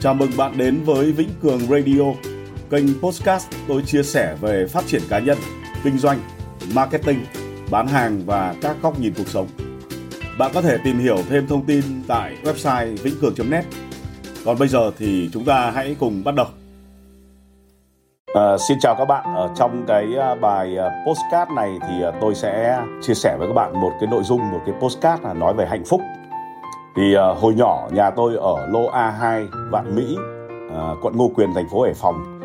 Chào mừng bạn đến với Vĩnh Cường Radio, kênh podcast tôi chia sẻ về phát triển cá nhân, kinh doanh, marketing, bán hàng và các góc nhìn cuộc sống. Bạn có thể tìm hiểu thêm thông tin tại website vĩnh Còn bây giờ thì chúng ta hãy cùng bắt đầu. À, xin chào các bạn. Ở trong cái à, bài à, postcard này thì à, tôi sẽ chia sẻ với các bạn một cái nội dung, một cái postcard là nói về hạnh phúc thì uh, à, hồi nhỏ nhà tôi ở lô A2 Vạn Mỹ uh, quận Ngô Quyền thành phố Hải Phòng.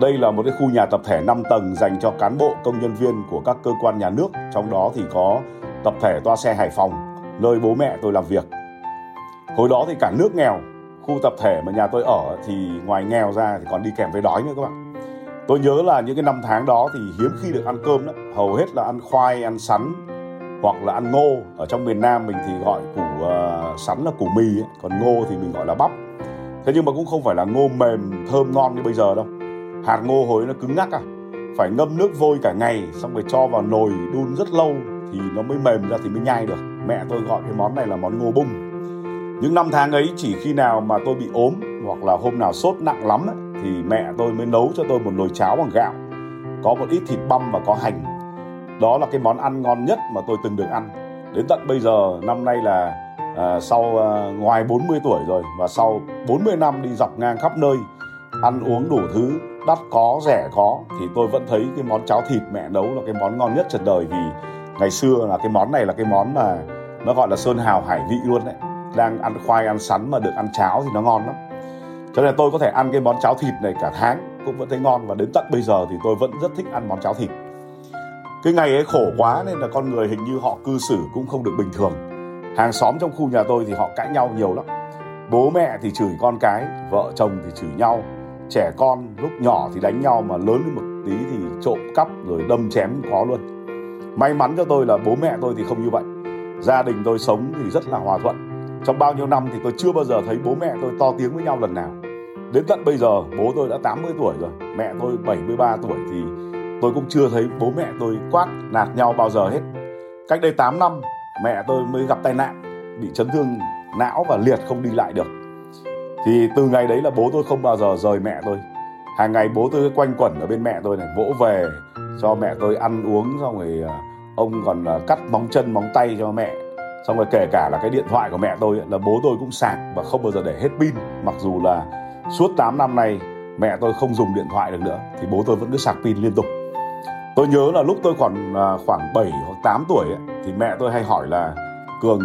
Đây là một cái khu nhà tập thể 5 tầng dành cho cán bộ công nhân viên của các cơ quan nhà nước. Trong đó thì có tập thể toa xe Hải Phòng nơi bố mẹ tôi làm việc. Hồi đó thì cả nước nghèo khu tập thể mà nhà tôi ở thì ngoài nghèo ra thì còn đi kèm với đói nữa các bạn. Tôi nhớ là những cái năm tháng đó thì hiếm khi được ăn cơm đó hầu hết là ăn khoai ăn sắn hoặc là ăn ngô. Ở trong miền Nam mình thì gọi củ uh, sắn là củ mì ấy, còn ngô thì mình gọi là bắp. Thế nhưng mà cũng không phải là ngô mềm thơm ngon như bây giờ đâu. Hạt ngô hồi nó cứng ngắc à phải ngâm nước vôi cả ngày xong rồi cho vào nồi đun rất lâu thì nó mới mềm ra thì mới nhai được. Mẹ tôi gọi cái món này là món ngô bung. Những năm tháng ấy chỉ khi nào mà tôi bị ốm hoặc là hôm nào sốt nặng lắm ấy, thì mẹ tôi mới nấu cho tôi một nồi cháo bằng gạo. Có một ít thịt băm và có hành đó là cái món ăn ngon nhất mà tôi từng được ăn. Đến tận bây giờ năm nay là à, sau à, ngoài 40 tuổi rồi và sau 40 năm đi dọc ngang khắp nơi ăn uống đủ thứ đắt có rẻ có thì tôi vẫn thấy cái món cháo thịt mẹ nấu là cái món ngon nhất trần đời. Vì ngày xưa là cái món này là cái món mà nó gọi là sơn hào hải vị luôn đấy. Đang ăn khoai ăn sắn mà được ăn cháo thì nó ngon lắm. Cho nên tôi có thể ăn cái món cháo thịt này cả tháng cũng vẫn thấy ngon. Và đến tận bây giờ thì tôi vẫn rất thích ăn món cháo thịt cái ngày ấy khổ quá nên là con người hình như họ cư xử cũng không được bình thường. Hàng xóm trong khu nhà tôi thì họ cãi nhau nhiều lắm. Bố mẹ thì chửi con cái, vợ chồng thì chửi nhau. Trẻ con lúc nhỏ thì đánh nhau mà lớn lên một tí thì trộm cắp rồi đâm chém khó luôn. May mắn cho tôi là bố mẹ tôi thì không như vậy. Gia đình tôi sống thì rất là hòa thuận. Trong bao nhiêu năm thì tôi chưa bao giờ thấy bố mẹ tôi to tiếng với nhau lần nào. Đến tận bây giờ, bố tôi đã 80 tuổi rồi, mẹ tôi 73 tuổi thì tôi cũng chưa thấy bố mẹ tôi quát nạt nhau bao giờ hết. Cách đây 8 năm, mẹ tôi mới gặp tai nạn, bị chấn thương não và liệt không đi lại được. Thì từ ngày đấy là bố tôi không bao giờ rời mẹ tôi. Hàng ngày bố tôi quanh quẩn ở bên mẹ tôi này, vỗ về cho mẹ tôi ăn uống, xong rồi ờ, ông còn ờ, cắt móng chân, móng tay cho mẹ. Xong rồi kể cả là cái điện thoại của mẹ tôi là bố tôi cũng sạc và không bao giờ để hết pin. Mặc dù là suốt 8 năm nay mẹ tôi không dùng điện thoại được nữa, thì bố tôi vẫn cứ sạc pin liên tục tôi nhớ là lúc tôi còn khoảng à, 7 hoặc 8 tuổi ấy, thì mẹ tôi hay hỏi là cường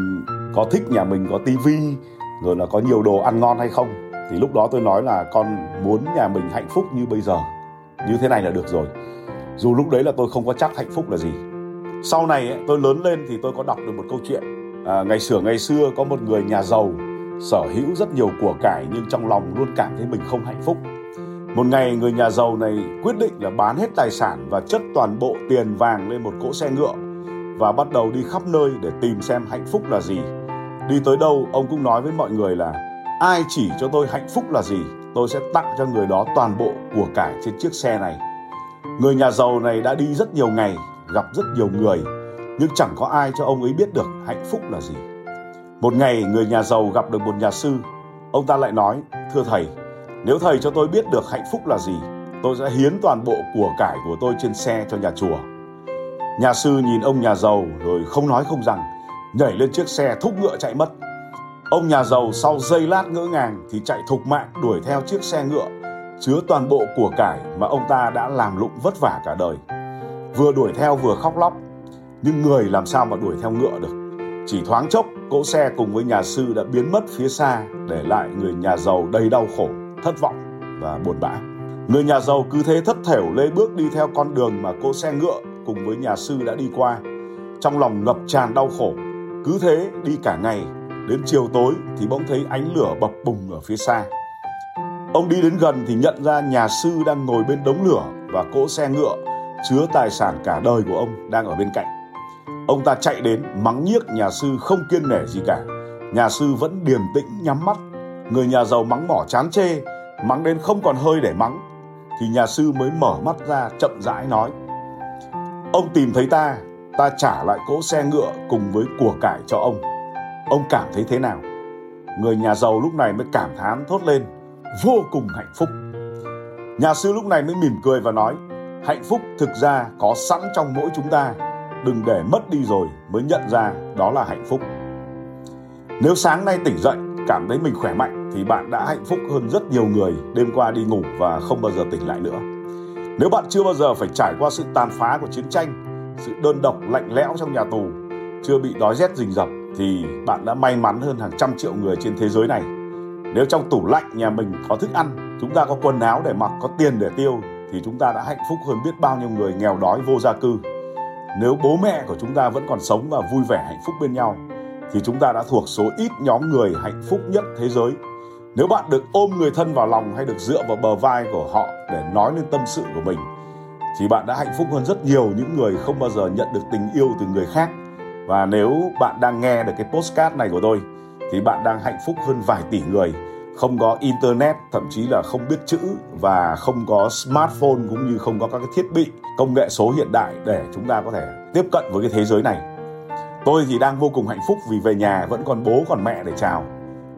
có thích nhà mình có tivi rồi là có nhiều đồ ăn ngon hay không? Thì lúc đó tôi nói là con muốn nhà mình hạnh phúc như bây giờ như thế này là được rồi. Dù lúc đấy là tôi không có chắc hạnh phúc là gì. Sau này ấy, tôi lớn lên thì tôi có đọc được một câu chuyện à, ngày xưa ngày xưa có một người nhà giàu sở hữu rất nhiều của cải nhưng trong lòng luôn cảm thấy mình không hạnh phúc một ngày người nhà giàu này quyết định là bán hết tài sản và chất toàn bộ tiền vàng lên một cỗ xe ngựa và bắt đầu đi khắp nơi để tìm xem hạnh phúc là gì. Đi tới đâu ông cũng nói với mọi người là ai chỉ cho tôi hạnh phúc là gì, tôi sẽ tặng cho người đó toàn bộ của cải trên chiếc xe này. Người nhà giàu này đã đi rất nhiều ngày, gặp rất nhiều người, nhưng chẳng có ai cho ông ấy biết được hạnh phúc là gì. Một ngày người nhà giàu gặp được một nhà sư, ông ta lại nói, thưa thầy, nếu thầy cho tôi biết được hạnh phúc là gì, tôi sẽ hiến toàn bộ của cải của tôi trên xe cho nhà chùa. Nhà sư nhìn ông nhà giàu rồi không nói không rằng, nhảy lên chiếc xe thúc ngựa chạy mất. Ông nhà giàu sau giây lát ngỡ ngàng thì chạy thục mạng đuổi theo chiếc xe ngựa chứa toàn bộ của cải mà ông ta đã làm lụng vất vả cả đời. Vừa đuổi theo vừa khóc lóc, nhưng người làm sao mà đuổi theo ngựa được. Chỉ thoáng chốc, cỗ xe cùng với nhà sư đã biến mất phía xa để lại người nhà giàu đầy đau khổ thất vọng và buồn bã. Người nhà giàu cứ thế thất thểu lê bước đi theo con đường mà cô xe ngựa cùng với nhà sư đã đi qua. Trong lòng ngập tràn đau khổ, cứ thế đi cả ngày, đến chiều tối thì bỗng thấy ánh lửa bập bùng ở phía xa. Ông đi đến gần thì nhận ra nhà sư đang ngồi bên đống lửa và cỗ xe ngựa chứa tài sản cả đời của ông đang ở bên cạnh. Ông ta chạy đến mắng nhiếc nhà sư không kiêng nể gì cả. Nhà sư vẫn điềm tĩnh nhắm mắt người nhà giàu mắng mỏ chán chê mắng đến không còn hơi để mắng thì nhà sư mới mở mắt ra chậm rãi nói ông tìm thấy ta ta trả lại cỗ xe ngựa cùng với của cải cho ông ông cảm thấy thế nào người nhà giàu lúc này mới cảm thán thốt lên vô cùng hạnh phúc. Nhà sư lúc này mới mỉm cười và nói, hạnh phúc thực ra có sẵn trong mỗi chúng ta, đừng để mất đi rồi mới nhận ra đó là hạnh phúc. Nếu sáng nay tỉnh dậy cảm thấy mình khỏe mạnh thì bạn đã hạnh phúc hơn rất nhiều người đêm qua đi ngủ và không bao giờ tỉnh lại nữa. Nếu bạn chưa bao giờ phải trải qua sự tàn phá của chiến tranh, sự đơn độc lạnh lẽo trong nhà tù, chưa bị đói rét rình rập thì bạn đã may mắn hơn hàng trăm triệu người trên thế giới này. Nếu trong tủ lạnh nhà mình có thức ăn, chúng ta có quần áo để mặc, có tiền để tiêu thì chúng ta đã hạnh phúc hơn biết bao nhiêu người nghèo đói vô gia cư. Nếu bố mẹ của chúng ta vẫn còn sống và vui vẻ hạnh phúc bên nhau thì chúng ta đã thuộc số ít nhóm người hạnh phúc nhất thế giới. Nếu bạn được ôm người thân vào lòng hay được dựa vào bờ vai của họ để nói lên tâm sự của mình, thì bạn đã hạnh phúc hơn rất nhiều những người không bao giờ nhận được tình yêu từ người khác. Và nếu bạn đang nghe được cái postcard này của tôi, thì bạn đang hạnh phúc hơn vài tỷ người không có internet, thậm chí là không biết chữ và không có smartphone cũng như không có các cái thiết bị, công nghệ số hiện đại để chúng ta có thể tiếp cận với cái thế giới này tôi thì đang vô cùng hạnh phúc vì về nhà vẫn còn bố còn mẹ để chào.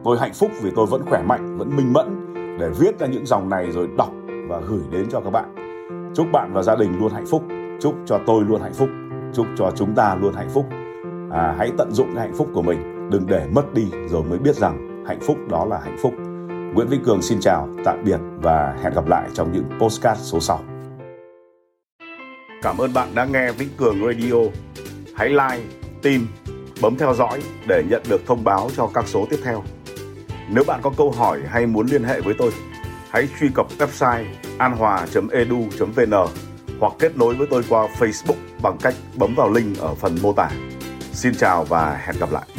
Tôi hạnh phúc vì tôi vẫn khỏe mạnh vẫn minh mẫn. Để viết ra những dòng này rồi đọc và gửi đến cho các bạn. Chúc bạn và gia đình luôn hạnh phúc. Chúc cho tôi luôn hạnh phúc. Chúc cho chúng ta luôn hạnh phúc. À, hãy tận dụng cái hạnh phúc của mình. Đừng để mất đi rồi mới biết rằng hạnh phúc đó là hạnh phúc. Nguyễn Vĩnh Cường xin chào, tạm biệt và hẹn gặp lại trong những postcard số sau. Cảm ơn bạn đã nghe Vĩnh Cường Radio. Hãy like, tim, bấm theo dõi để nhận được thông báo cho các số tiếp theo. Nếu bạn có câu hỏi hay muốn liên hệ với tôi, hãy truy cập website anhòa.edu.vn hoặc kết nối với tôi qua Facebook bằng cách bấm vào link ở phần mô tả. Xin chào và hẹn gặp lại.